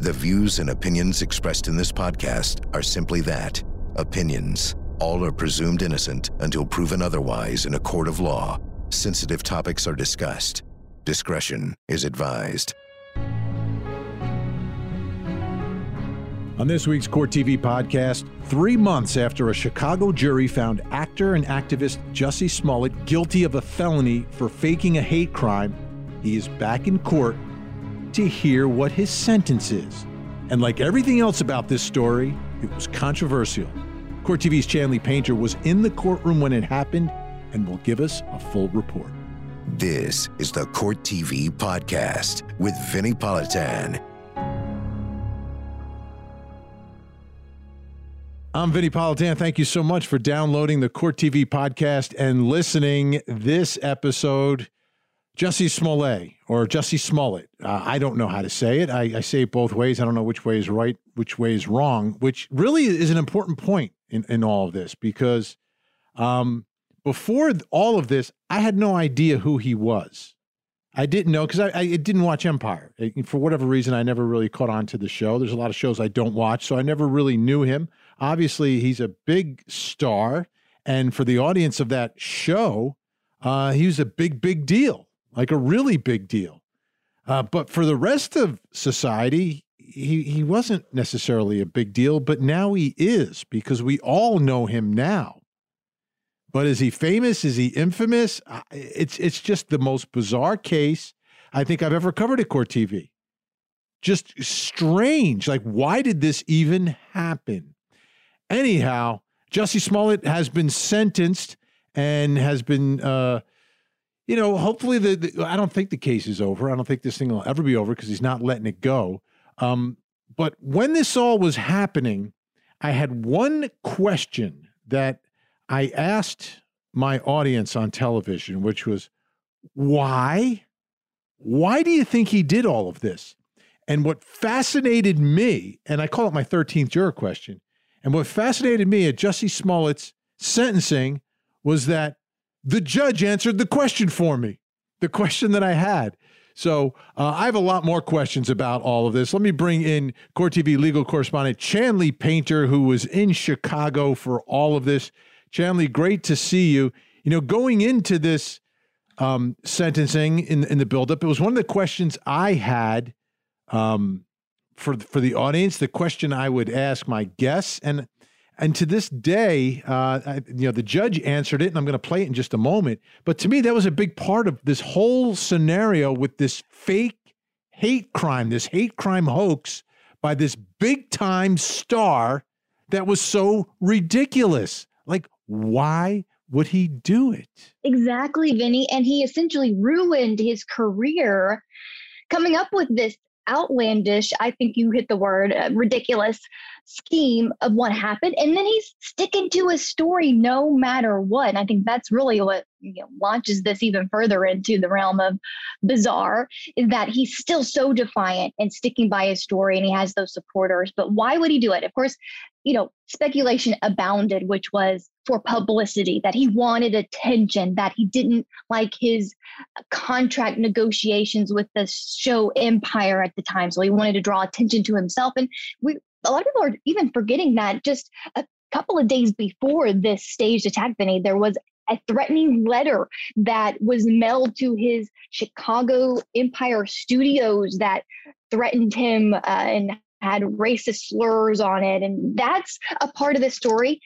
The views and opinions expressed in this podcast are simply that opinions. All are presumed innocent until proven otherwise in a court of law. Sensitive topics are discussed. Discretion is advised. On this week's Court TV podcast, three months after a Chicago jury found actor and activist Jussie Smollett guilty of a felony for faking a hate crime, he is back in court to hear what his sentence is. And like everything else about this story, it was controversial. Court TV's Chanley Painter was in the courtroom when it happened and will give us a full report. This is the Court TV podcast with Vinnie Politan. I'm Vinnie Politan. Thank you so much for downloading the Court TV podcast and listening. This episode, Jussie Smollett or Jesse Smollett. Uh, I don't know how to say it. I, I, say it both ways. I don't know which way is right, which way is wrong, which really is an important point in, in all of this because um, before all of this, I had no idea who he was. I didn't know because I, I, didn't watch Empire. For whatever reason, I never really caught on to the show. There's a lot of shows I don't watch, so I never really knew him. Obviously, he's a big star. And for the audience of that show, uh, he was a big, big deal, like a really big deal. Uh, but for the rest of society, he, he wasn't necessarily a big deal, but now he is because we all know him now. But is he famous? Is he infamous? It's it's just the most bizarre case I think I've ever covered at Court TV. Just strange. Like, why did this even happen? Anyhow, Jussie Smollett has been sentenced and has been, uh, you know, hopefully the, the, I don't think the case is over. I don't think this thing will ever be over because he's not letting it go. Um, but when this all was happening, I had one question that I asked my audience on television, which was, why? Why do you think he did all of this? And what fascinated me, and I call it my 13th juror question, and what fascinated me at Jussie Smollett's sentencing was that the judge answered the question for me, the question that I had. So uh, I have a lot more questions about all of this. Let me bring in Court TV legal correspondent Chanley Painter, who was in Chicago for all of this. Chanley, great to see you. You know, going into this um, sentencing in in the buildup, it was one of the questions I had um, for for the audience, the question I would ask my guests, and and to this day, uh, I, you know, the judge answered it, and I'm going to play it in just a moment. But to me, that was a big part of this whole scenario with this fake hate crime, this hate crime hoax by this big time star that was so ridiculous. Like, why would he do it? Exactly, Vinnie. And he essentially ruined his career coming up with this outlandish, I think you hit the word, uh, ridiculous scheme of what happened. And then he's sticking to his story no matter what. And I think that's really what you know, launches this even further into the realm of bizarre is that he's still so defiant and sticking by his story and he has those supporters. But why would he do it? Of course, you know, speculation abounded, which was for publicity, that he wanted attention, that he didn't like his contract negotiations with the show Empire at the time. So he wanted to draw attention to himself. And we, a lot of people are even forgetting that just a couple of days before this staged attack, Vinnie, there was a threatening letter that was mailed to his Chicago Empire studios that threatened him uh, and had racist slurs on it. And that's a part of the story.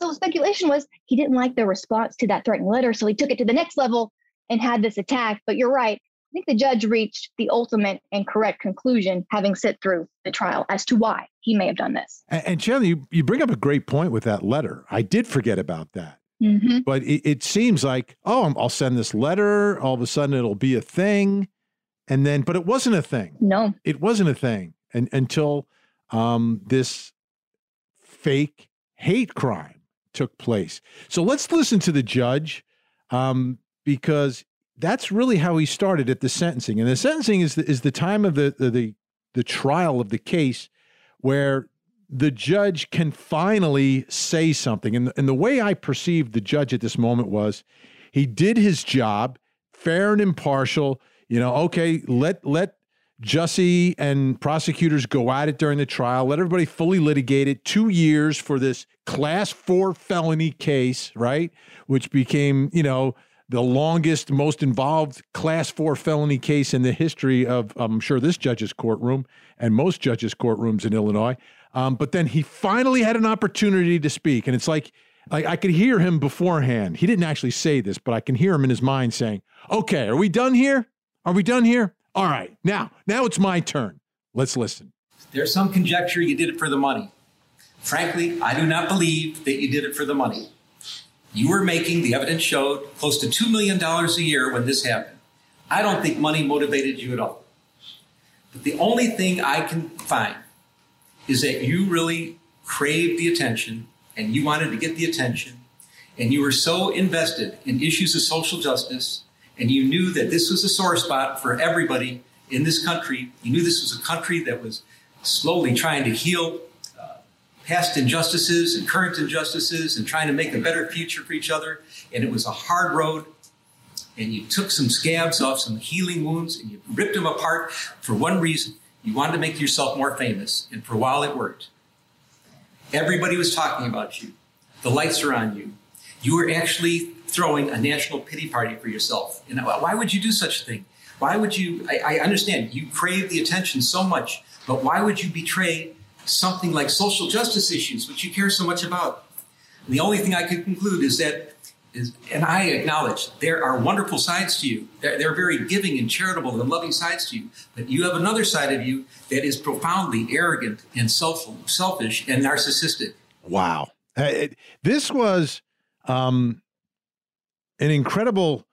So speculation was he didn't like the response to that threatening letter. So he took it to the next level and had this attack. But you're right. I think the judge reached the ultimate and correct conclusion, having sit through the trial, as to why he may have done this. And, and Shannon, you, you bring up a great point with that letter. I did forget about that. Mm-hmm. But it, it, seems like, oh, I'll send this letter. All of a sudden, it'll be a thing. And then, but it wasn't a thing. No, it wasn't a thing and, until um, this fake hate crime took place. So let's listen to the judge um, because that's really how he started at the sentencing. And the sentencing is the, is the time of the, the, the trial of the case where the judge can finally say something. And, and the way I perceived the judge at this moment was he did his job, fair and impartial. You know, okay, let let Jussie and prosecutors go at it during the trial, let everybody fully litigate it. Two years for this class four felony case, right? Which became, you know, the longest, most involved class four felony case in the history of, I'm sure, this judge's courtroom and most judges' courtrooms in Illinois. Um, but then he finally had an opportunity to speak. And it's like, like I could hear him beforehand. He didn't actually say this, but I can hear him in his mind saying, Okay, are we done here? Are we done here? All right, now, now it's my turn. Let's listen. There's some conjecture you did it for the money. Frankly, I do not believe that you did it for the money. You were making, the evidence showed, close to $2 million a year when this happened. I don't think money motivated you at all. But the only thing I can find is that you really craved the attention and you wanted to get the attention and you were so invested in issues of social justice and you knew that this was a sore spot for everybody in this country. You knew this was a country that was slowly trying to heal uh, past injustices and current injustices and trying to make a better future for each other. And it was a hard road. And you took some scabs off some healing wounds and you ripped them apart for one reason. You wanted to make yourself more famous. And for a while it worked. Everybody was talking about you. The lights are on you. You were actually throwing a national pity party for yourself. And why would you do such a thing? Why would you? I, I understand you crave the attention so much, but why would you betray something like social justice issues, which you care so much about? And the only thing I could conclude is that, is, and I acknowledge there are wonderful sides to you. There are very giving and charitable and loving sides to you, but you have another side of you that is profoundly arrogant and self, selfish and narcissistic. Wow. This was um, an incredible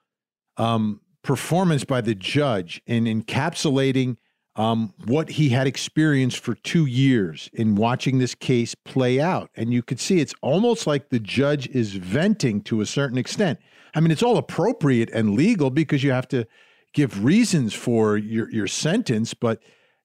um, performance by the judge in encapsulating um, what he had experienced for two years in watching this case play out. And you could see it's almost like the judge is venting to a certain extent. I mean, it's all appropriate and legal because you have to give reasons for your, your sentence, but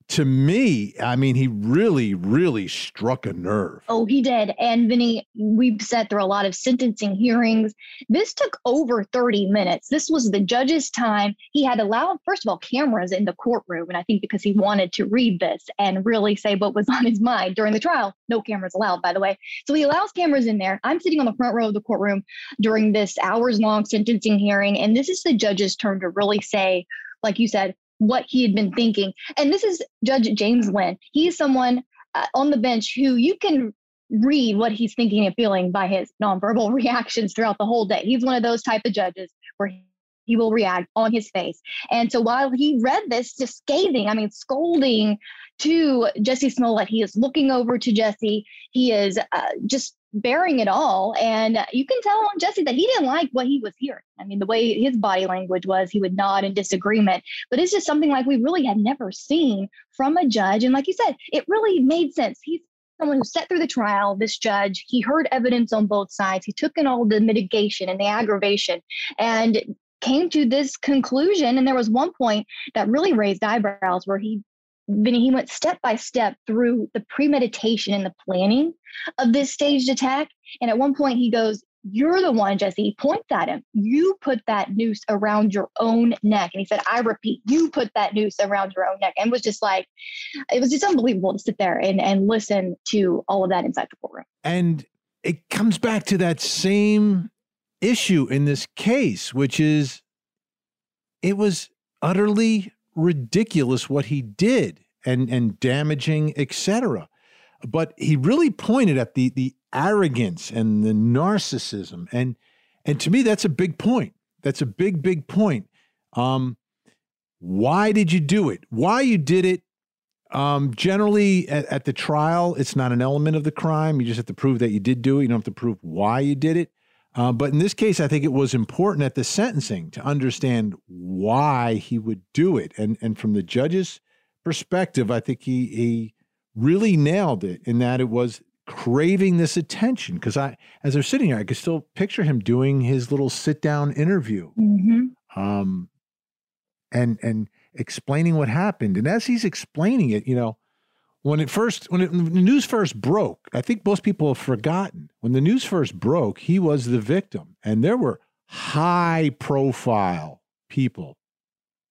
to me, I mean, he really, really struck a nerve. Oh, he did. And Vinnie, we've sat through a lot of sentencing hearings. This took over 30 minutes. This was the judge's time. He had allowed, first of all, cameras in the courtroom. And I think because he wanted to read this and really say what was on his mind during the trial. No cameras allowed, by the way. So he allows cameras in there. I'm sitting on the front row of the courtroom during this hours long sentencing hearing. And this is the judge's turn to really say, like you said, what he had been thinking. And this is Judge James Linn. He is someone uh, on the bench who you can read what he's thinking and feeling by his nonverbal reactions throughout the whole day. He's one of those type of judges where he will react on his face. And so while he read this, just scathing, I mean, scolding to Jesse Smollett, he is looking over to Jesse. He is uh, just bearing it all. And you can tell on Jesse that he didn't like what he was hearing. I mean, the way his body language was, he would nod in disagreement. But it's just something like we really had never seen from a judge. And like you said, it really made sense. He's someone who sat through the trial, this judge, he heard evidence on both sides. He took in all the mitigation and the aggravation and came to this conclusion. And there was one point that really raised eyebrows where he he went step by step through the premeditation and the planning of this staged attack. And at one point, he goes, You're the one, Jesse, points at him. You put that noose around your own neck. And he said, I repeat, you put that noose around your own neck. And was just like, it was just unbelievable to sit there and, and listen to all of that inside the courtroom. And it comes back to that same issue in this case, which is it was utterly ridiculous what he did and and damaging, etc. But he really pointed at the the arrogance and the narcissism, and and to me that's a big point. That's a big big point. Um, why did you do it? Why you did it? Um, generally, at, at the trial, it's not an element of the crime. You just have to prove that you did do it. You don't have to prove why you did it. Uh, but in this case, I think it was important at the sentencing to understand why he would do it. And, and from the judge's perspective, I think he, he really nailed it in that it was craving this attention. Because I, as they're sitting here, I could still picture him doing his little sit down interview, mm-hmm. um, and and explaining what happened. And as he's explaining it, you know, when it first when, it, when, the news first broke i think most people have forgotten when the news first broke he was the victim and there were high profile people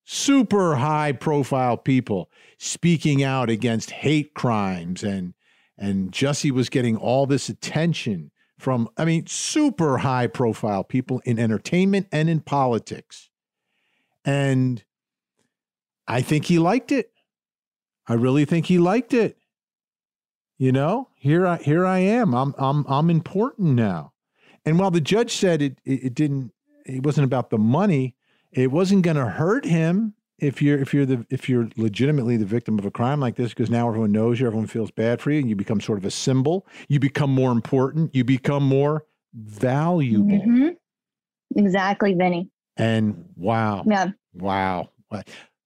super high profile people speaking out against hate crimes and and Jussie was getting all this attention from I mean super high profile people in entertainment and in politics. And I think he liked it. I really think he liked it. You know, here I here I am. I'm I'm I'm important now. And while the judge said it it, it didn't it wasn't about the money, it wasn't going to hurt him if you're if you're the if you're legitimately the victim of a crime like this because now everyone knows you, everyone feels bad for you, and you become sort of a symbol. You become more important. You become more valuable. Mm-hmm. Exactly, Vinnie. And wow, yeah, wow.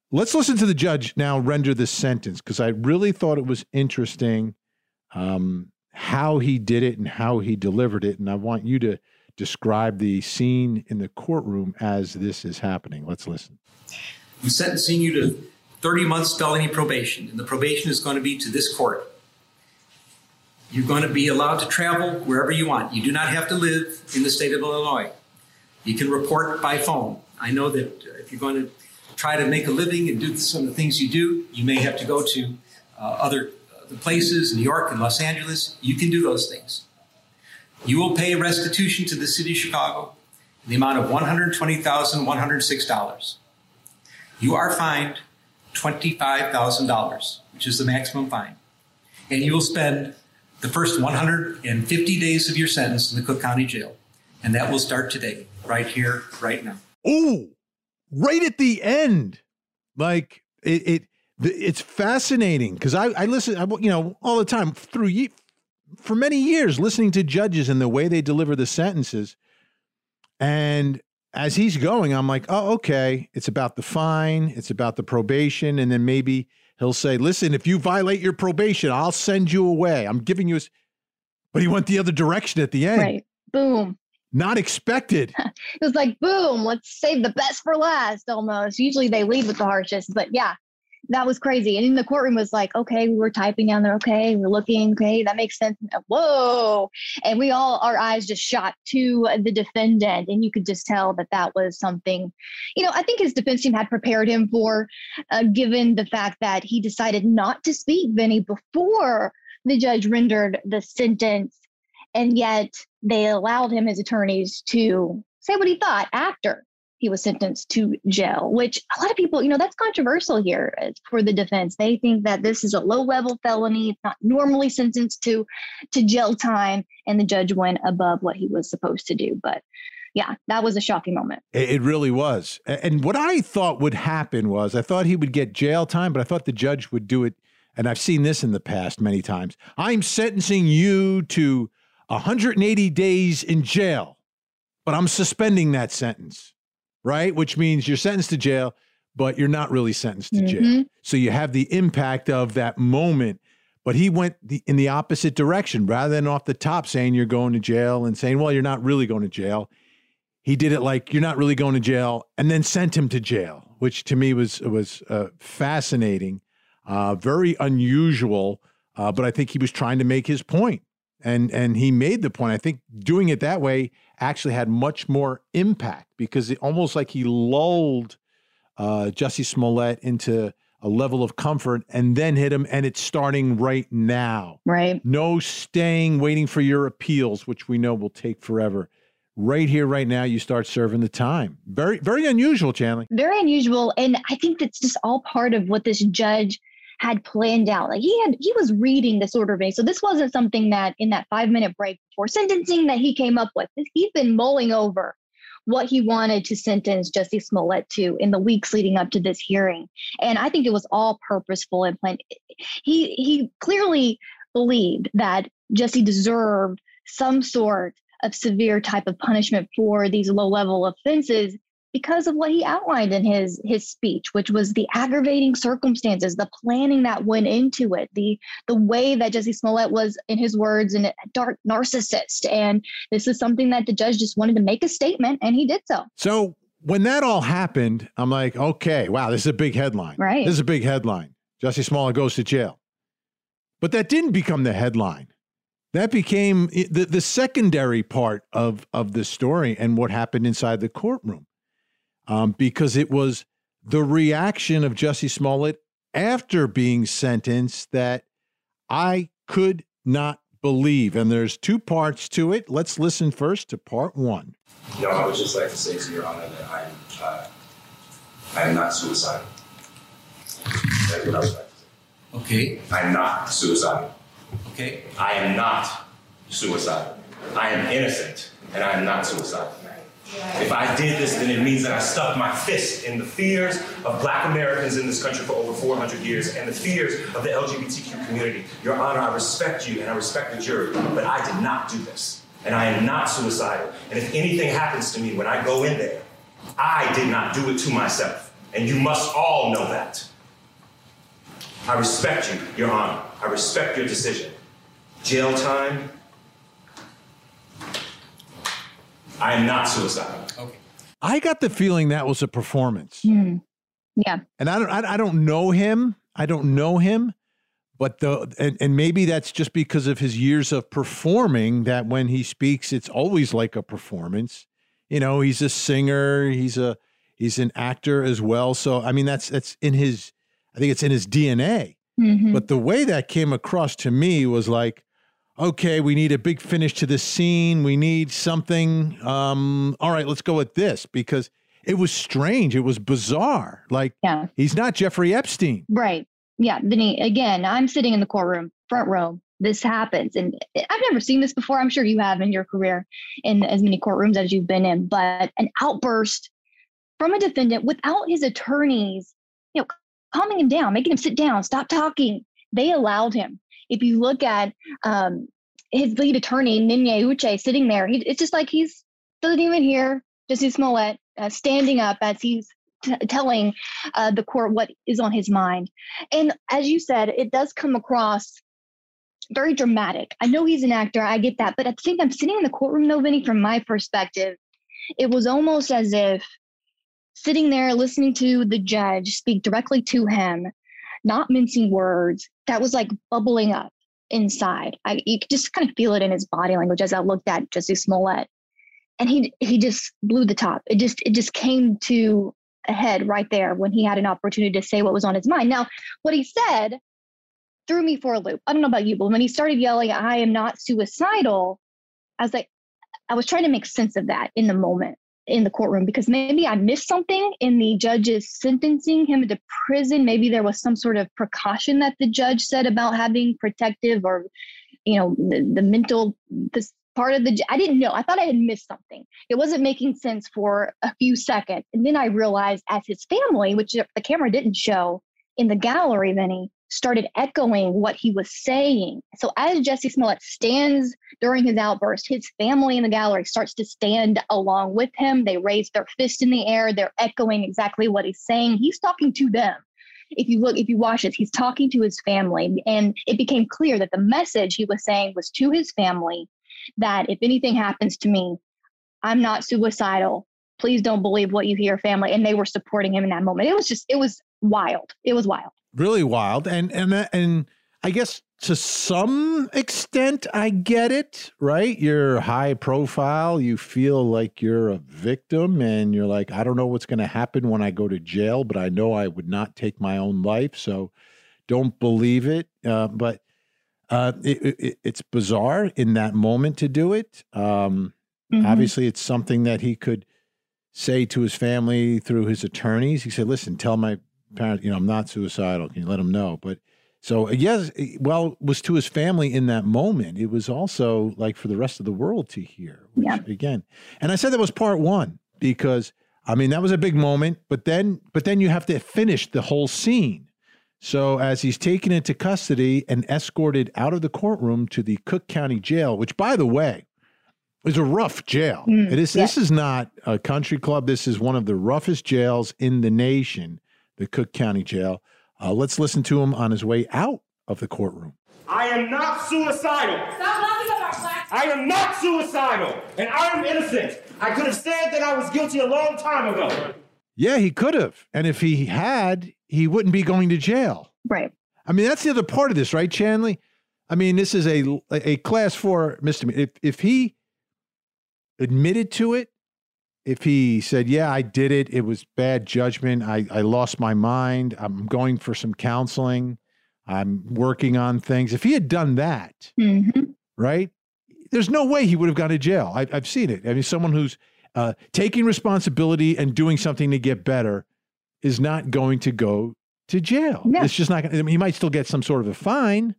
Let's listen to the judge now render this sentence because I really thought it was interesting um, how he did it and how he delivered it, and I want you to describe the scene in the courtroom as this is happening. Let's listen. I'm sentencing you to 30 months felony probation, and the probation is going to be to this court. You're going to be allowed to travel wherever you want. You do not have to live in the state of Illinois. You can report by phone. I know that if you're going to try to make a living and do some of the things you do, you may have to go to uh, other uh, places, New York and Los Angeles. You can do those things. You will pay restitution to the city of Chicago in the amount of $120,106. You are fined $25,000, which is the maximum fine. And you will spend the first 150 days of your sentence in the Cook County Jail. And that will start today, right here, right now. Oh, right at the end. Like it, it it's fascinating because I, I listen, I, you know, all the time through you for many years listening to judges and the way they deliver the sentences. And as he's going, I'm like, oh, okay, it's about the fine, it's about the probation, and then maybe he'll say, listen, if you violate your probation, I'll send you away. I'm giving you a. But he went the other direction at the end. Right. Boom. Not expected. it was like, boom, let's save the best for last almost. Usually they lead with the harshest, but yeah, that was crazy. And in the courtroom was like, okay, we were typing down there. Okay, we're looking. Okay, that makes sense. Whoa. And we all, our eyes just shot to the defendant. And you could just tell that that was something, you know, I think his defense team had prepared him for, uh, given the fact that he decided not to speak, Vinnie, before the judge rendered the sentence. And yet they allowed him, his attorneys, to say what he thought after he was sentenced to jail, which a lot of people, you know, that's controversial here uh, for the defense. They think that this is a low level felony. It's not normally sentenced to to jail time, and the judge went above what he was supposed to do. But yeah, that was a shocking moment. It really was. And what I thought would happen was I thought he would get jail time, but I thought the judge would do it. And I've seen this in the past many times. I'm sentencing you to 180 days in jail, but I'm suspending that sentence right? Which means you're sentenced to jail, but you're not really sentenced to mm-hmm. jail. So you have the impact of that moment. But he went the, in the opposite direction rather than off the top saying you're going to jail and saying, well, you're not really going to jail. He did it like you're not really going to jail and then sent him to jail, which to me was was uh, fascinating, uh, very unusual. Uh, but I think he was trying to make his point, and and he made the point. I think doing it that way actually had much more impact because it almost like he lulled uh, Jussie Smollett into a level of comfort and then hit him and it's starting right now. Right. No staying waiting for your appeals, which we know will take forever. Right here, right now, you start serving the time. Very, very unusual, Chanley. Very unusual. And I think that's just all part of what this judge had planned out. Like he had he was reading this order of So this wasn't something that in that five minute break before sentencing that he came up with. He'd been mulling over what he wanted to sentence Jesse Smollett to in the weeks leading up to this hearing. And I think it was all purposeful and planned. He he clearly believed that Jesse deserved some sort of severe type of punishment for these low level offenses because of what he outlined in his his speech which was the aggravating circumstances the planning that went into it the the way that Jesse Smollett was in his words a dark narcissist. And this is something that the judge just wanted to make a statement and he did so. So when that all happened i'm like okay wow this is a big headline. Right. This is a big headline. Jesse Smollett goes to jail. But that didn't become the headline. That became eh, the, the secondary part of, of the story and what happened inside the courtroom um, because it was the reaction of Jesse Smollett after being sentenced that I could not believe. And there's two parts to it. Let's listen first to part one. No, I would just like to say to Your Honor that I am, uh, I am not suicidal. That's what I would like to say. Okay, I am not suicidal. okay. I am not suicidal. I am innocent, and I am not suicidal. If I did this, then it means that I stuck my fist in the fears of black Americans in this country for over 400 years and the fears of the LGBTQ community. Your Honor, I respect you and I respect the jury, but I did not do this. And I am not suicidal. And if anything happens to me when I go in there, I did not do it to myself. And you must all know that. I respect you, Your Honor. I respect your decision. Jail time. I am not suicidal. Okay. I got the feeling that was a performance. Hmm. Yeah. And I don't I, I don't know him. I don't know him, but the and, and maybe that's just because of his years of performing that when he speaks it's always like a performance. You know, he's a singer, he's a he's an actor as well. So I mean that's that's in his I think it's in his DNA. Mhm. But the way that came across to me was like, okay, we need a big finish to this scene. We need something. Um, all right, let's go with this because it was strange. It was bizarre. Like Yeah. he's not Jeffrey Epstein. Right. Yeah. Vinnie, again, I'm sitting in the courtroom, front row. This happens. And I've never seen this before. I'm sure you have in your career in as many courtrooms as you've been in, but an outburst from a defendant without his attorneys, you know, calming him down, making him sit down, stop talking. They allowed him. If you look at um, his lead attorney, Nenye Uche, sitting there, he, it's just like he's doesn't even hear Jussie Smollett uh, standing up as he's t- telling uh, the court what is on his mind. And as you said, it does come across very dramatic. I know he's an actor, I get that. But at the same time, sitting in the courtroom, though, Vinnie, from my perspective, it was almost as if sitting there listening to the judge speak directly to him, not mincing words, that was like bubbling up inside. I, you could just kind of feel it in his body language as I looked at Jesse Smollett. And he he just blew the top. It just it just came to a head right there when he had an opportunity to say what was on his mind. Now, what he said threw me for a loop. I don't know about you, but when he started yelling, I am not suicidal, I was like, I was trying to make sense of that in the moment in the courtroom because maybe I missed something in the judge's sentencing him to prison. Maybe there was some sort of precaution that the judge said about having protective or, you know, the, the mental this part of the. I didn't know. I thought I had missed something. It wasn't making sense for a few seconds, and then I realized as his family, which the camera didn't show in the gallery, he started echoing what he was saying. So as Jesse Smollett stands during his outburst, his family in the gallery starts to stand along with him. They raise their fist in the air. They're echoing exactly what he's saying. He's talking to them. If you look, if you watch it, he's talking to his family. And it became clear that the message he was saying was to his family that if anything happens to me, I'm not suicidal. Please don't believe what you hear, family. And they were supporting him in that moment. It was just, it was wild. It was wild. Really wild. And and and I guess to some extent I get it, right? You're high profile, you feel like you're a victim and you're like I don't know what's going to happen when I go to jail, but I know I would not take my own life, so don't believe it. Uh, but uh, it, it, it's bizarre in that moment to do it. Um, Mhm. Obviously, it's something that he could say to his family through his attorneys. He said, "Listen, tell my parents, you know, I'm not suicidal. Can you let them know?" But so yes, well, it was to his family in that moment. It was also like for the rest of the world to hear. Which, Yeah. Again, and I said that was part one because I mean that was a big moment. But then, but then you have to finish the whole scene. So as he's taken into custody and escorted out of the courtroom to the Cook County Jail, which, by the way, is a rough jail. Mm, it is. This is not a country club. This is one of the roughest jails in the nation, the Cook County Jail. Uh, let's listen to him on his way out of the courtroom. I am not suicidal. Stop laughing at our class. I am not suicidal, and I am innocent. I could have said that I was guilty a long time ago. Yeah, he could have, and if he had, he wouldn't be going to jail. Right. I mean, that's the other part of this, right, Chanley? I mean, this is a a class four misdemeanor. If if he admitted to it, if he said, "Yeah, I did it. It was bad judgment. I, I lost my mind. I'm going for some counseling. I'm working on things." If he had done that, Mhm. right? There's no way he would have gone to jail. I, I've seen it. I mean, someone who's uh, taking responsibility and doing something to get better is not going to go to jail. Yeah. It's just not going. I mean, he might still get some sort of a fine.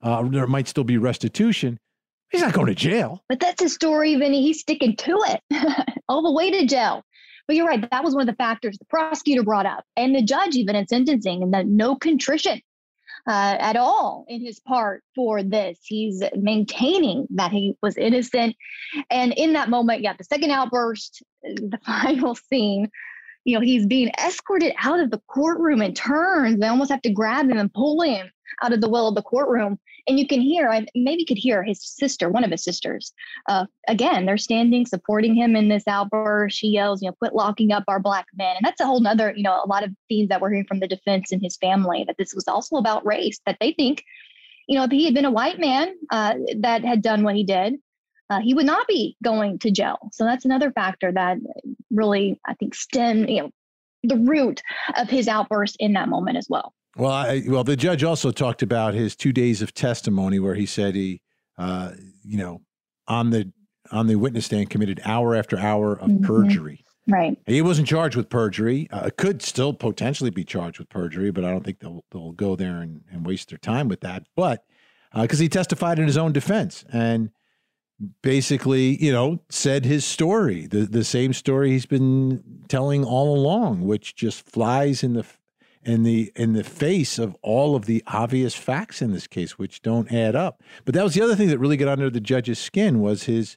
Uh, there might still be restitution. He's not going to jail. But that's his story, Vinnie. He's sticking to it all the way to jail. But you're right. That was one of the factors the prosecutor brought up, and the judge even in sentencing, and that no contrition uh, at all in his part for this. He's maintaining that he was innocent. And in that moment, yeah, the second outburst, the final scene, you know, he's being escorted out of the courtroom in turns. They almost have to grab him and pull him out of the well of the courtroom. And you can hear, I maybe could hear his sister, one of his sisters. Uh, again, they're standing, supporting him in this outburst. She yells, you know, quit locking up our black men. And that's a whole nother, you know, a lot of themes that we're hearing from the defense and his family that this was also about race, that they think, you know, if he had been a white man uh, that had done what he did, uh, he would not be going to jail. So that's another factor that really, I think, stem, you know, the root of his outburst in that moment as well. Well, I, well, the judge also talked about his two days of testimony, where he said he, uh, you know, on the on the witness stand committed hour after hour of Mhm. perjury. Right. He wasn't charged with perjury. Uh, could still potentially be charged with perjury, but I don't think they'll they'll go there and, and waste their time with that. But because he testified in his own defense and basically, you know, said his story, the the same story he's been telling all along, which just flies in the in the in the face of all of the obvious facts in this case, which don't add up. But that was the other thing that really got under the judge's skin was his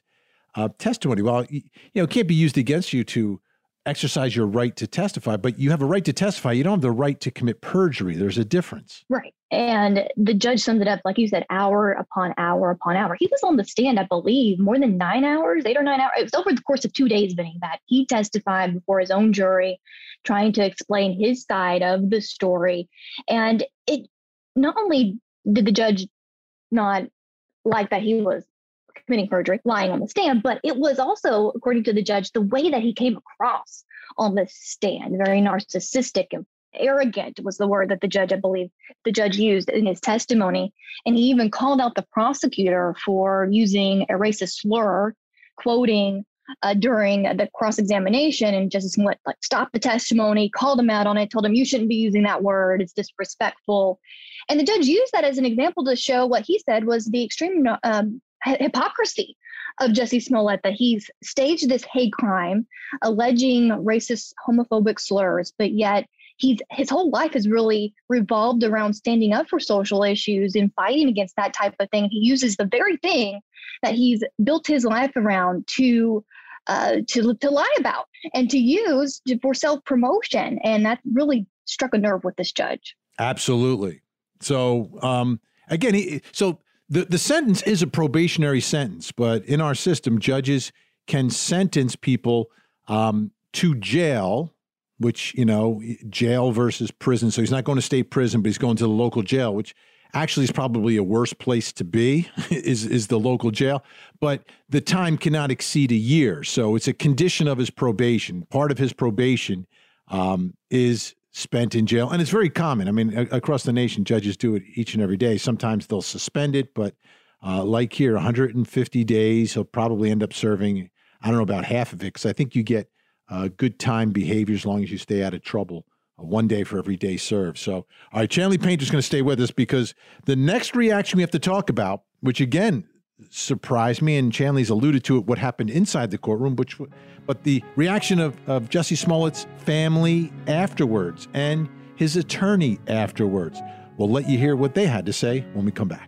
uh, testimony. Well, you know, it can't be used against you to exercise your right to testify, but you have a right to testify. You don't have the right to commit perjury. There's a difference. Right. And the judge summed it up, like you said, hour upon hour upon hour. He was on the stand, I believe, more than nine hours, eight or nine hours. It was over the course of two days, Vinnie, that he testified before his own jury, trying to explain his side of the story. And it not only did the judge not like that he was committing perjury, lying on the stand, but it was also, according to the judge, the way that he came across on the stand, very narcissistic and arrogant was the word that the judge, I believe, the judge used in his testimony. And he even called out the prosecutor for using a racist slur, quoting uh, during the cross examination. And Jussie Smollett like stopped the testimony, called him out on it, told him you shouldn't be using that word. It's disrespectful. And the judge used that as an example to show what he said was the extreme um, hypocrisy of Jesse Smollett that he's staged this hate crime, alleging racist, homophobic slurs, but yet he's his whole life has really revolved around standing up for social issues and fighting against that type of thing. He uses the very thing that he's built his life around to uh, to to lie about and to use for self promotion, and that really struck a nerve with this judge. Absolutely. So um, again, he, so the the sentence is a probationary sentence, but in our system, judges can sentence people um, to jail, which you know, jail versus prison. So he's not going to state prison, but he's going to the local jail, which actually is probably a worse place to be is is the local jail. But the time cannot exceed a year. So it's a condition of his probation. Part of his probation um, is spent in jail. And it's very common. I mean a- across the nation judges do it each and every day. Sometimes they'll suspend it but uh, like here 150 days he'll probably end up serving i don't know about half of it because i think you get uh, good time behavior as long as you stay out of trouble uh, one day for every day served. So, all right, Chanley Painter's going to stay with us because the next reaction we have to talk about, which again surprised me, and Chanley's alluded to it, what happened inside the courtroom, which, but the reaction of, of Jesse Smollett's family afterwards and his attorney afterwards. We'll let you hear what they had to say when we come back.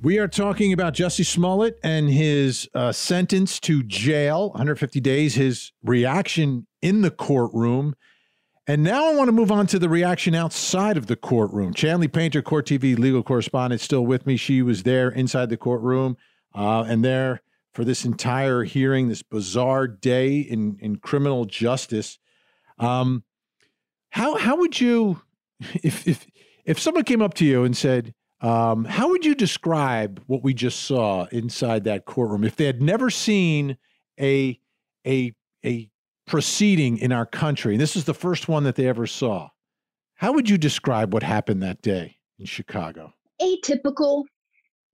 We are talking about Jesse Smollett and his uh, sentence to jail, 150 days, his reaction in the courtroom. And now I want to move on to the reaction outside of the courtroom. Chanley Painter, Court TV legal correspondent, still with me. She was there inside the courtroom uh, and there for this entire hearing, this bizarre day in, in criminal justice. Um, how how would you, if if if someone came up to you and said, um, how would you describe what we just saw inside that courtroom if they had never seen a a a proceeding in our country? And this is the first one that they ever saw. How would you describe what happened that day in Chicago? Atypical,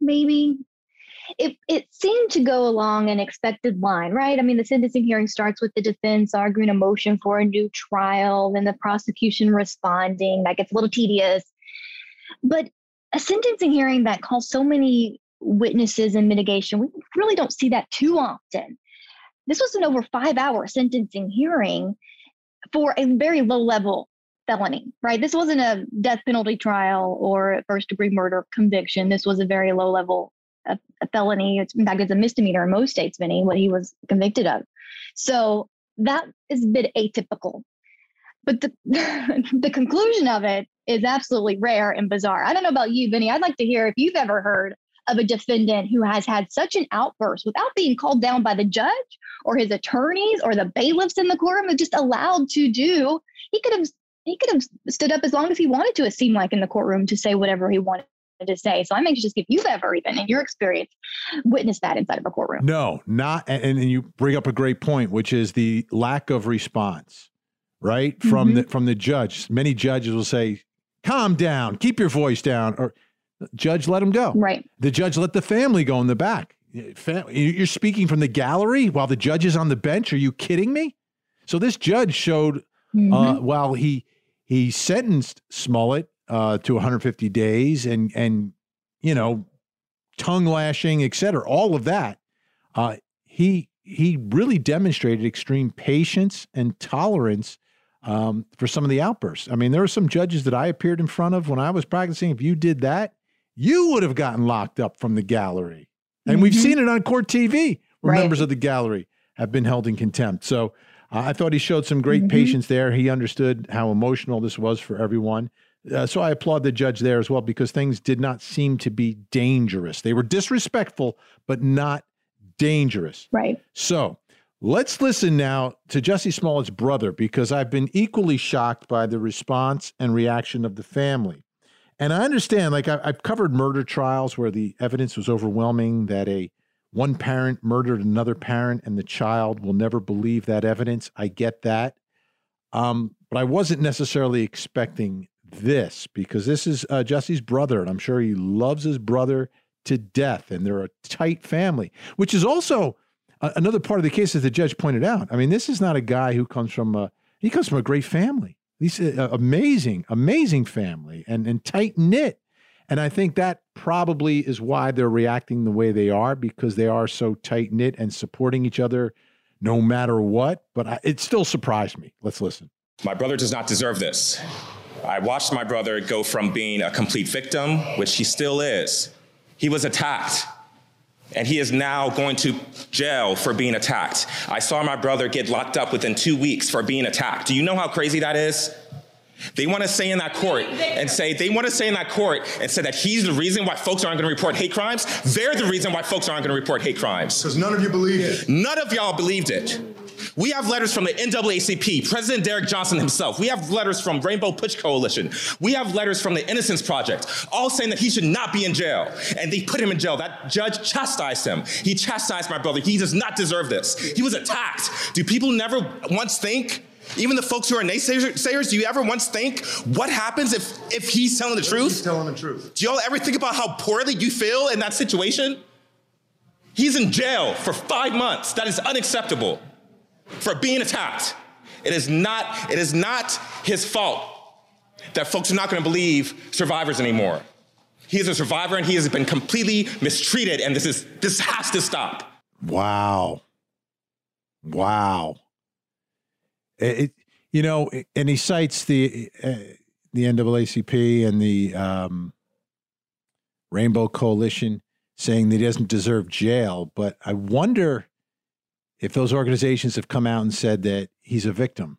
maybe. It it seemed to go along an expected line, right? I mean, the sentencing hearing starts with the defense arguing a motion for a new trial, then the prosecution responding. That gets a little tedious. But a sentencing hearing that calls so many witnesses and mitigation, we really don't see that too often. This was an over five hour sentencing hearing for a very low level felony, right? This wasn't a death penalty trial or first degree murder conviction. This was a very low level a, a felony. It's, in fact, it's a misdemeanor in most states, Vinnie, what he was convicted of. So that is a bit atypical. But the the conclusion of it is absolutely rare and bizarre. I don't know about you, Vinnie. I'd like to hear if you've ever heard of a defendant who has had such an outburst without being called down by the judge or his attorneys or the bailiffs in the courtroom just allowed to do. He could have he could have stood up as long as he wanted to, it seemed like in the courtroom to say whatever he wanted to say. So I'm anxious if you've ever even in your experience witnessed that inside of a courtroom. No, not and, and you bring up a great point, which is the lack of response, right? From mm-hmm. the from the judge. Many judges will say, calm down, keep your voice down, or judge, let him go. Right. The judge let the family go in the back. You're speaking from the gallery while the judge is on the bench. Are you kidding me? So this judge showed, uh, mm-hmm. uh, while he he sentenced Smollett uh, to 150 days and and you know tongue lashing, et cetera, all of that. Uh, he he really demonstrated extreme patience and tolerance um, for some of the outbursts. I mean, there were some judges that I appeared in front of when I was practicing. If you did that, you would have gotten locked up from the gallery. And mm-hmm. we've seen it on court TV where right. members of the gallery have been held in contempt. So uh, I thought he showed some great mm-hmm. patience there. He understood how emotional this was for everyone. Uh, so I applaud the judge there as well because things did not seem to be dangerous. They were disrespectful, but not dangerous. Right. So Let's listen now to Jesse Smollett's brother because I've been equally shocked by the response and reaction of the family. And I understand, like, I've covered murder trials where the evidence was overwhelming that a one parent murdered another parent and the child will never believe that evidence. I get that. Um, but I wasn't necessarily expecting this because this is uh, Jussie's brother, and I'm sure he loves his brother to death, and they're a tight family, which is also another part of the case, as the judge pointed out, I mean, this is not a guy who comes from a he comes from a great family. He's amazing, amazing family and and tight knit. And I think that probably is why they're reacting the way they are because they are so tight knit and supporting each other no matter what. But I, it still surprised me. Let's listen. My brother does not deserve this. I watched my brother go from being a complete victim, which he still is. He was attacked and he is now going to jail for being attacked. I saw my brother get locked up within two weeks for being attacked. Do you know how crazy that is? They want to say in that court and say, they want to say in that court and say that he's the reason why folks aren't going to report hate crimes. They're the reason why folks aren't going to report hate crimes. Because none of you believed it. None of y'all believed it. We have letters from the NAACP, President Derrick Johnson himself. We have letters from Rainbow Push Coalition. We have letters from the Innocence Project, all saying that he should not be in jail. And they put him in jail. That judge chastised him. He chastised my brother. He does not deserve this. He was attacked. Do people never once think? Even the folks who are naysayers, do you ever once think what happens if if he's telling the truth? He's telling the truth. Do y'all ever think about how poorly you feel in that situation? He's in jail for five months. That is unacceptable for being attacked. It is not, it is not his fault that folks are not going to believe survivors anymore. He is a survivor and he has been completely mistreated, and this is this has to stop. Wow. Wow. It, you know, and he cites the uh, the NAACP and the um, Rainbow Coalition. saying that he doesn't deserve jail. But I wonder if those organizations have come out and said that he's a victim.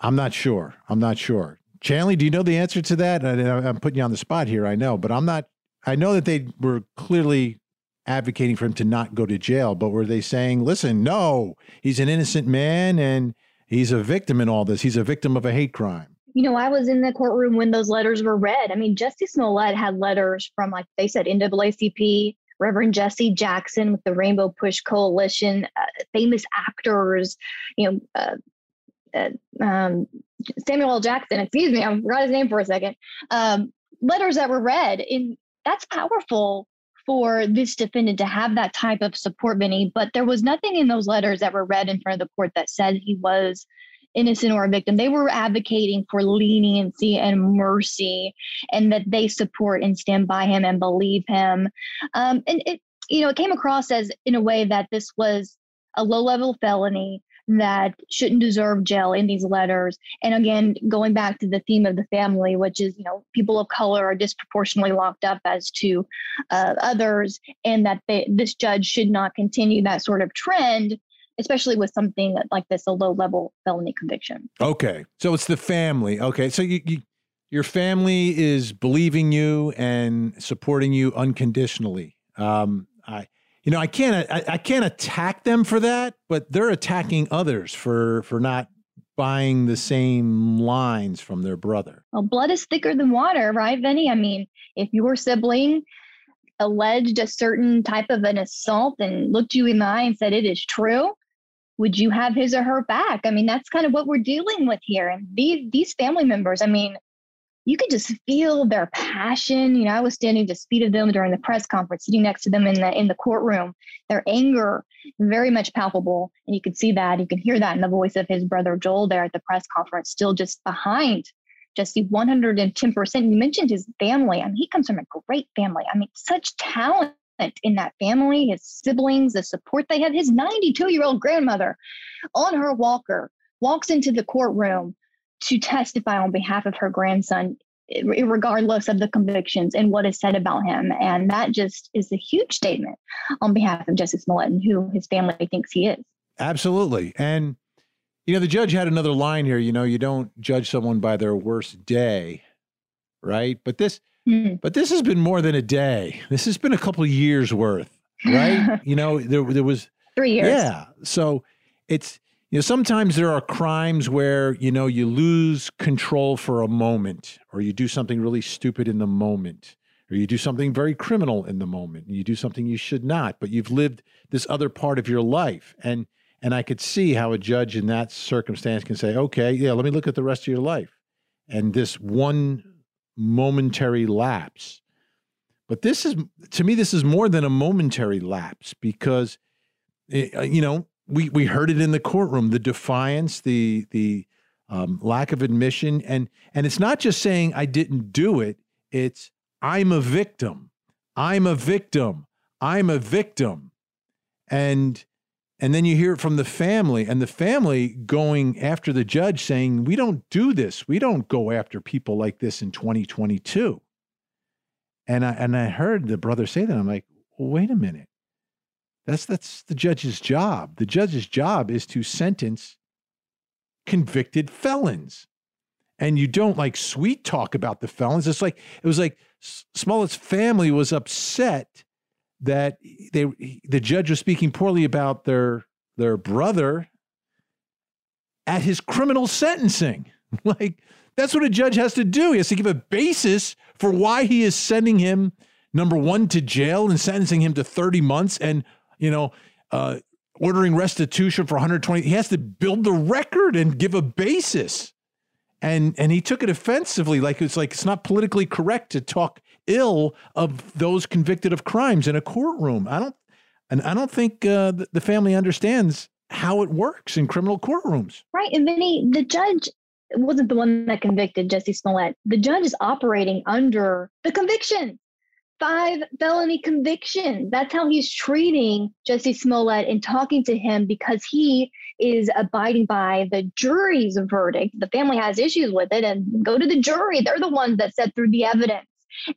I'm not sure. I'm not sure. Chanley, do you know the answer to that? I'm putting you on the spot here. I know, but I'm not. I know that they were clearly advocating for him to not go to jail, but were they saying, listen, no, he's an innocent man and he's a victim in all this? He's a victim of a hate crime you know, I was in the courtroom when those letters were read. I mean, Jussie Smollett had letters from, like they said, NAACP, Reverend Jesse Jackson with the Rainbow Push Coalition, uh, famous actors, you know, uh, uh, um, Samuel L. Jackson, excuse me, I forgot his name for a second. Um, letters that were read, and that's powerful for this defendant to have that type of support, Vinnie. But there was nothing in those letters that were read in front of the court that said he was innocent or a victim. They were advocating for leniency and mercy and that they support and stand by him and believe him. Um, and it, you know, it came across as in a way that this was a low level felony that shouldn't deserve jail in these letters. And again, going back to the theme of the family, which is, you know, people of color are disproportionately locked up as to uh, others, and that they, this judge should not continue that sort of trend especially with something like this, a low level felony conviction. Okay. So it's the family. Okay. So you, you, your family is believing you and supporting you unconditionally. Um, I, you know, I can't, I, I can't attack them for that, but they're attacking others for, for not buying the same lines from their brother. Well, blood is thicker than water, right, Vinnie? I mean, if your sibling alleged a certain type of an assault and looked you in the eye and said it is true, would you have his or her back? I mean, that's kind of what we're dealing with here. And these these family members, I mean, you could just feel their passion. You know, I was standing to speed of them during the press conference, sitting next to them in the in the courtroom. Their anger very much palpable, and you could see that. You can hear that in the voice of his brother Joel there at the press conference, still just behind Jussie 110%. You mentioned his family. I mean, he comes from a great family. I mean, such talent in that family, his siblings, the support they have. His 92 year old grandmother on her walker walks into the courtroom to testify on behalf of her grandson, regardless of the convictions and what is said about him. And that just is a huge statement on behalf of Jussie Smollett and who his family thinks he is. Absolutely. And, you know, the judge had another line here you know, you don't judge someone by their worst day, right? But this, Mm. But this has been more than a day. This has been a couple of years worth, right? you know, there there was three years. Yeah. So it's you know sometimes there are crimes where you know you lose control for a moment, or you do something really stupid in the moment, or you do something very criminal in the moment, and you do something you should not. But you've lived this other part of your life, and and I could see how a judge in that circumstance can say, okay, yeah, let me look at the rest of your life, and this one momentary lapse. But this is, to me, this is more than a momentary lapse because, eh, uh, you know, we, we heard it in the courtroom the defiance, the, the um, lack of admission. And, and it's not just saying I didn't do it, it's I'm a victim. I'm a victim. I'm a victim. And and then you hear it from the family, and the family going after the judge saying, We don't do this. We don't go after people like this in 2022. And I and I heard the brother say that. I'm like, well, wait a minute. That's that's the judge's job. The judge's job is to sentence convicted felons. And you don't like sweet talk about the felons. It's like it was like Smollett's family was upset that they the judge was speaking poorly about their their brother at his criminal sentencing. like that's what a judge has to do. He has to give a basis for why he is sending him number one to jail and sentencing him to 30 months and you know uh, ordering restitution for 120 he has to build the record and give a basis and and he took it offensively like it's like it's not politically correct to talk ill of those convicted of crimes in a courtroom. I don't, and I don't think uh, the, family understands how it works in criminal courtrooms. Right, and Vinnie, the judge wasn't the one that convicted Jussie Smollett. The judge is operating under the conviction. Five felony convictions. That's how he's treating Jussie Smollett and talking to him because he is abiding by the jury's verdict. The family has issues with it and go to the jury. They're the ones that set through the evidence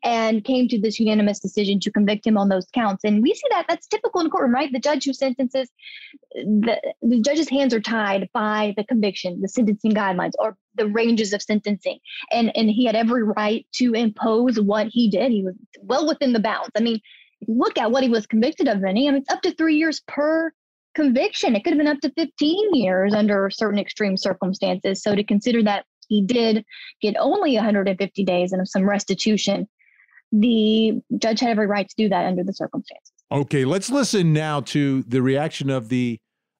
and came to this unanimous decision to convict him on those counts. And we see that that's typical in courtroom, right? The judge who sentences, the, the judge's hands are tied by the conviction, the sentencing guidelines, or the ranges of sentencing. And, and he had every right to impose what he did. He was well within the bounds. I mean, look at what he was convicted of, Vinnie. I mean, it's up to three years per conviction. It could have been up to 15 years under certain extreme circumstances. So to consider that he did get only 150 days and some restitution, the judge had every right to do that under the circumstances. Okay, let's listen now to the reaction of the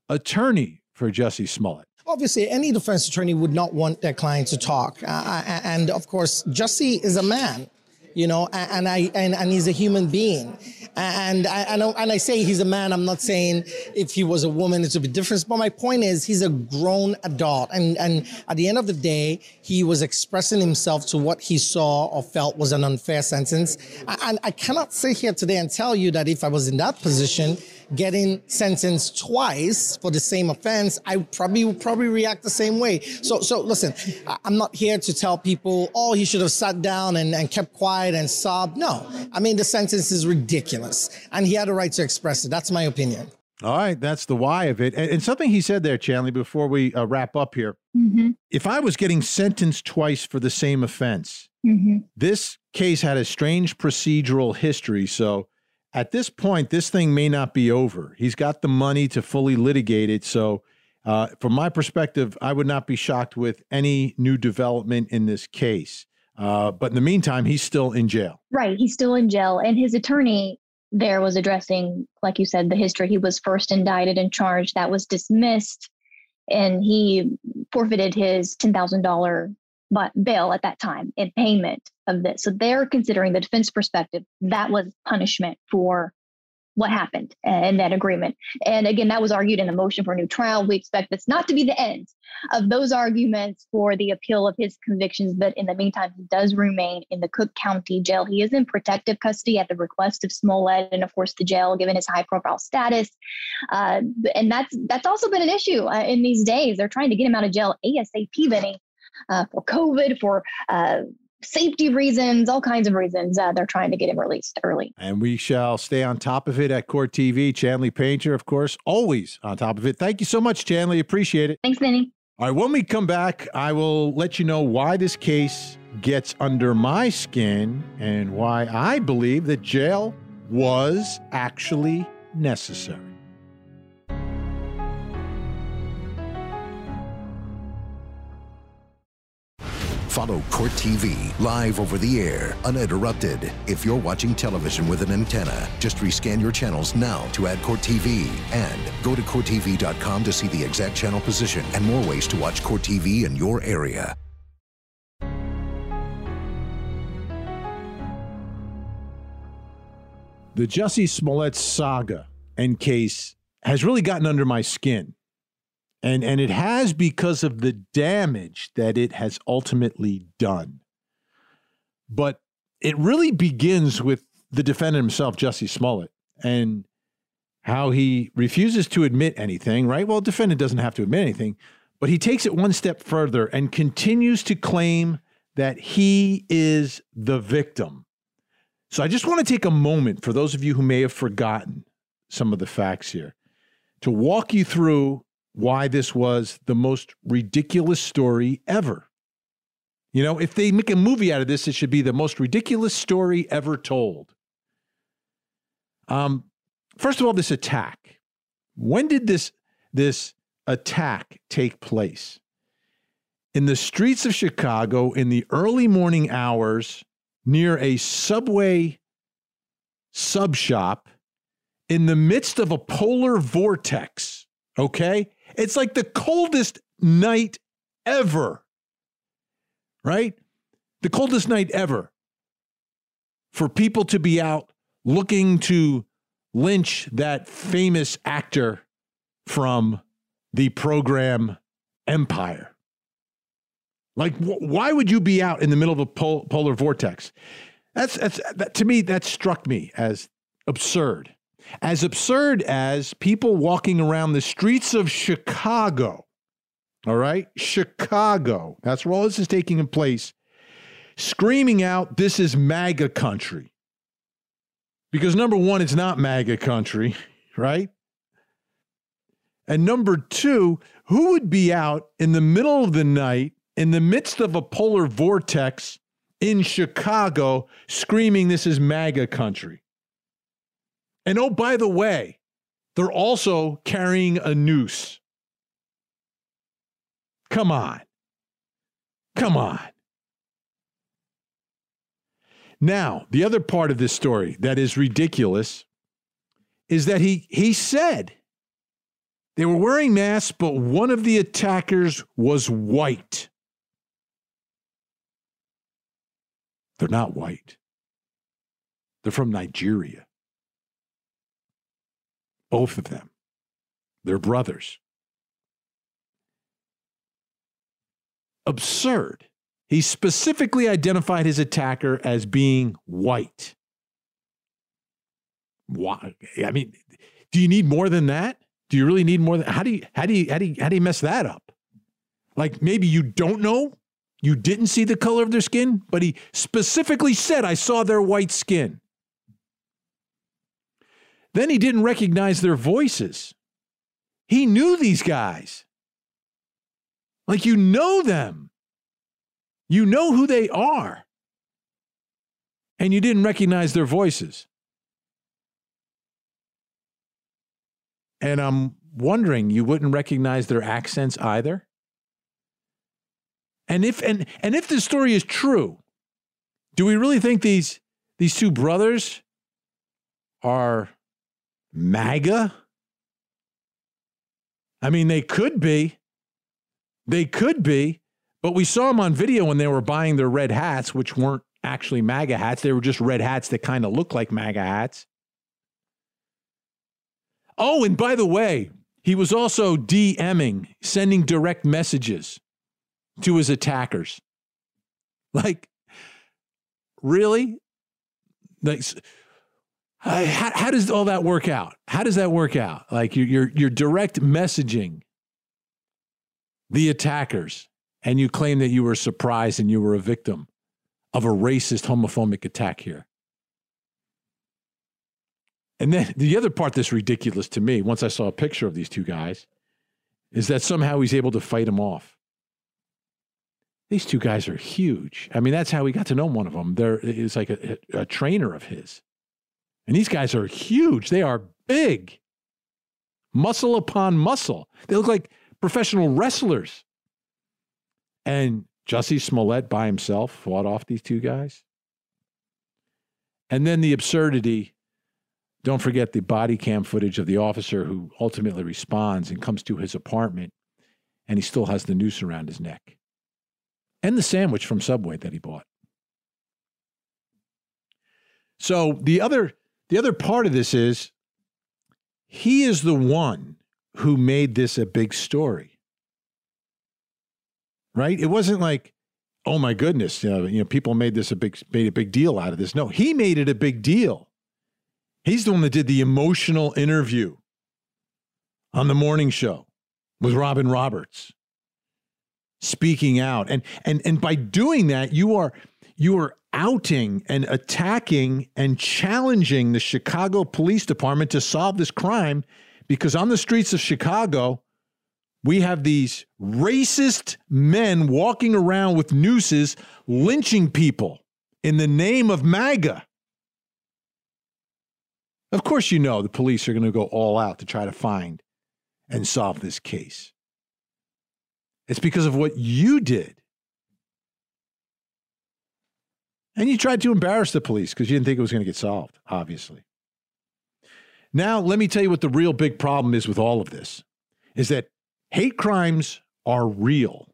attorney for Jussie Smollett. Obviously, any defense attorney would not want their client to talk. Uh, and of course, Jussie is a man you know, and I and, and he's a human being. And I, and I, and I say he's a man. I'm not saying if he was a woman, it's a bit different. But my point is, he's a grown adult, and and at the end of the day, he was expressing himself to what he saw or felt was an unfair sentence. And I cannot sit here today and tell you that if I was in that position, getting sentenced twice for the same offense, I probably would probably react the same way. So, so listen, I'm not here to tell people, oh, he should have sat down and, and kept quiet and sobbed. No, I mean, the sentence is ridiculous and he had a right to express it. That's my opinion. All right, that's the why of it. And, and something he said there, Chanley, before we uh, wrap up here. Mm-hmm. If I was getting sentenced twice for the same offense, mm-hmm. this case had a strange procedural history. So at this point, this thing may not be over. He's got the money to fully litigate it. So, uh, from my perspective, I would not be shocked with any new development in this case. Uh, but in the meantime, he's still in jail. Right. He's still in jail. And his attorney there was addressing, like you said, the history. He was first indicted and charged. That was dismissed. And he forfeited his $10,000 bail at that time in payment of this. So they're considering the defense perspective that was punishment for what happened in that agreement. And again, that was argued in a motion for a new trial. We expect this not to be the end of those arguments for the appeal of his convictions, but in the meantime, he does remain in the Cook County Jail. He is in protective custody at the request of Smollett, and of course, the jail, given his high-profile status. Uh, and that's that's also been an issue uh, in these days. They're trying to get him out of jail ASAP, Vinnie, uh, for COVID, for uh, safety reasons, all kinds of reasons. Uh, they're trying to get him released early. And we shall stay on top of it at Court TV. Chanley Painter, of course, always on top of it. Thank you so much, Chanley. Appreciate it. Thanks, Vinnie. All right, when we come back, I will let you know why this case gets under my skin and why I believe that jail was actually necessary. Follow Court TV live over the air, uninterrupted. If you're watching television with an antenna, just rescan your channels now to add Court TV and go to CourtTV.com to see the exact channel position and more ways to watch Court TV in your area. The Jussie Smollett saga and case has really gotten under my skin and and it has because of the damage that it has ultimately done. But it really begins with the defendant himself, Jussie Smollett, and how he refuses to admit anything, right? Well, defendant doesn't have to admit anything, but he takes it one step further and continues to claim that he is the victim. So I just want to take a moment for those of you who may have forgotten some of the facts here to walk you through why this was the most ridiculous story ever. You know, if they make a movie out of this, it should be the most ridiculous story ever told. Um, first of all, this attack. When did this this attack take place? In the streets of Chicago in the early morning hours near a subway sub shop in the midst of a polar vortex. Okay? It's like the coldest night ever, right? The coldest night ever for people to be out looking to lynch that famous actor from the program Empire. Like, wh- why would you be out in the middle of a pol- polar vortex? That's, that's that, to me, that struck me as absurd as absurd as people walking around the streets of Chicago. All right? Chicago. That's where all this is taking place. screaming out, This is MAGA country. Because number one, it's not MAGA country, right? And number two, who would be out in the middle of the night in the midst of a polar vortex in Chicago screaming, This is MAGA country? And oh, by the way, they're also carrying a noose. Come on. Come on. Now, the other part of this story that is ridiculous is that he he said they were wearing masks, but one of the attackers was white. They're not white. They're from Nigeria. Both of them. They're brothers. Absurd. He specifically identified his attacker as being white. Why? I mean, do you need more than that? Do you really need more than how do you how do you how do you how do you mess that up? Like maybe you don't know, you didn't see the color of their skin, but he specifically said, I saw their white skin. Then he didn't recognize their voices. He knew these guys. Like you know them. You know who they are. And you didn't recognize their voices. And I'm wondering, you wouldn't recognize their accents either? And if and and if the story is true, do we really think these these two brothers are MAGA? I mean, they could be. They could be. But we saw them on video when they were buying their red hats, which weren't actually MAGA hats. They were just red hats that kind of looked like MAGA hats. Oh, and by the way, he was also DMing, sending direct messages to his attackers. Like, really? Like, Uh, how, how does all that work out? How does that work out? Like, you're, you're, you're direct messaging the attackers and you claim that you were surprised and you were a victim of a racist, homophobic attack here. And then the other part that's ridiculous to me, once I saw a picture of these two guys, is that somehow he's able to fight them off. These two guys are huge. I mean, that's how we got to know one of them. There is like a, a, a trainer of his. And these guys are huge. They are big, muscle upon muscle. They look like professional wrestlers. And Jussie Smollett by himself fought off these two guys. And then the absurdity don't forget the body cam footage of the officer who ultimately responds and comes to his apartment and he still has the noose around his neck and the sandwich from Subway that he bought. So the other the other part of this is he is the one who made this a big story right? It wasn't like, oh my goodness, you know, you know, people made this a big made a big deal out of this. No, he made it a big deal. He's the one that did the emotional interview on the morning show with Robin Roberts, speaking out, and and and by doing that, you are you are outing and attacking and challenging the Chicago Police Department to solve this crime because on the streets of Chicago we have these racist men walking around with nooses, lynching people in the name of MAGA. Of course, you know the police are going to go all out to try to find and solve this case. It's because of what you did. And you tried to embarrass the police because you didn't think it was going to get solved, obviously. Now, let me tell you what the real big problem is with all of this is that Hate crimes are real,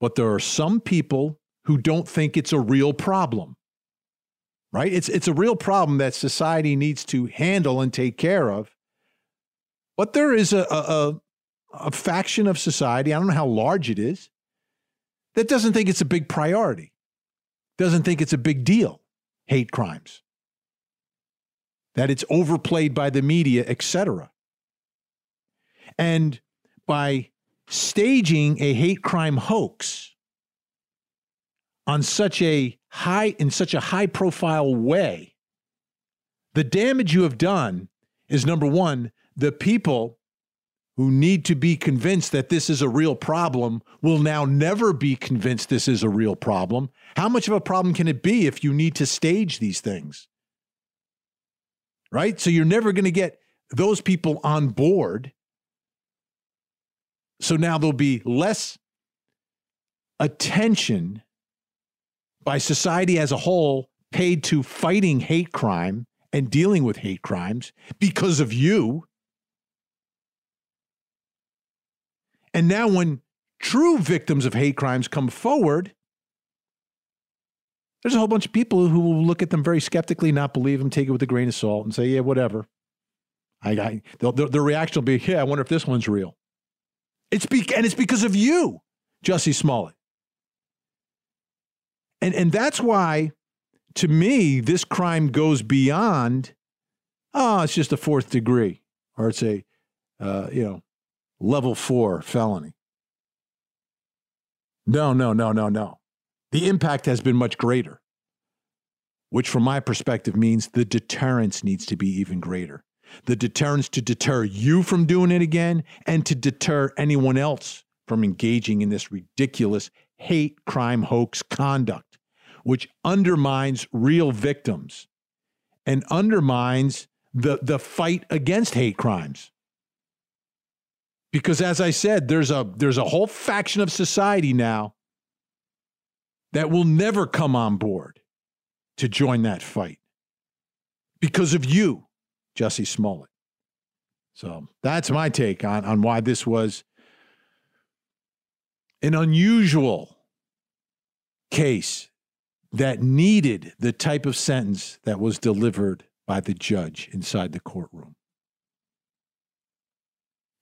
but there are some people who don't think it's a real problem. Right? It's it's a real problem that society needs to handle and take care of. But there is a, a, a faction of society, I don't know how large it is, that doesn't think it's a big priority, doesn't think it's a big deal, hate crimes, that it's overplayed by the media, etc. And by staging a hate crime hoax on such a high in such a high profile way, the damage you have done is number 1, the people who need to be convinced that this is a real problem will now never be convinced this is a real problem. How much of a problem can it be if you need to stage these things? Right? So you're never going to get those people on board. So now there'll be less attention by society as a whole paid to fighting hate crime and dealing with hate crimes because of you. And now, when true victims of hate crimes come forward, there's a whole bunch of people who will look at them very skeptically, not believe them, take it with a grain of salt, and say, "Yeah, whatever." I, I their, reaction will be, "Yeah, I wonder if this one's real." It's be, and it's because of you, Jussie Smollett, and and that's why, to me, this crime goes beyond. Oh, it's just a fourth degree, or it's a, uh, you know, level four felony. No, no, no, no, no. The impact has been much greater, which, from my perspective, means the deterrence needs to be even greater. The deterrence to deter you from doing it again and to deter anyone else from engaging in this ridiculous hate crime hoax conduct, which undermines real victims and undermines the, the fight against hate crimes because as I said, there's a there's a whole faction of society now that will never come on board to join that fight because of you, Jussie Smollett. So that's my take on, on why this was an unusual case that needed the type of sentence that was delivered by the judge inside the courtroom.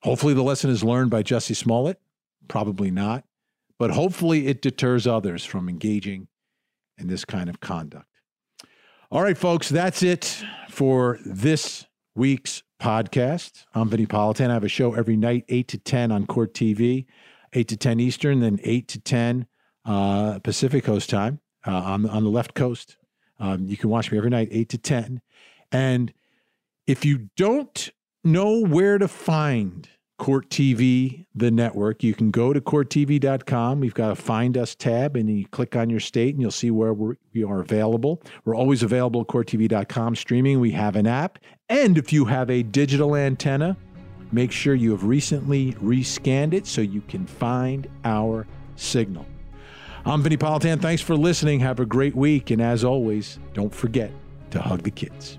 Hopefully, the lesson is learned by Jussie Smollett. Probably not. But hopefully, it deters others from engaging in this kind of conduct. All right, folks, that's it for this week's podcast. I'm Vinnie Politan. I have a show every night, 8 to 10 on Court TV, 8 to 10 Eastern, then 8 to 10 uh, Pacific Coast time uh, on, on the left coast. Um, you can watch me every night, 8 to 10. And if you don't know where to find Court TV, the network. You can go to courttv.com. We've got a Find Us tab, and you click on your state, and you'll see where we're, we are available. We're always available at courttv.com streaming. We have an app. And if you have a digital antenna, make sure you have recently rescanned it so you can find our signal. I'm Vinnie Politan. Thanks for listening. Have a great week. And as always, don't forget to hug the kids.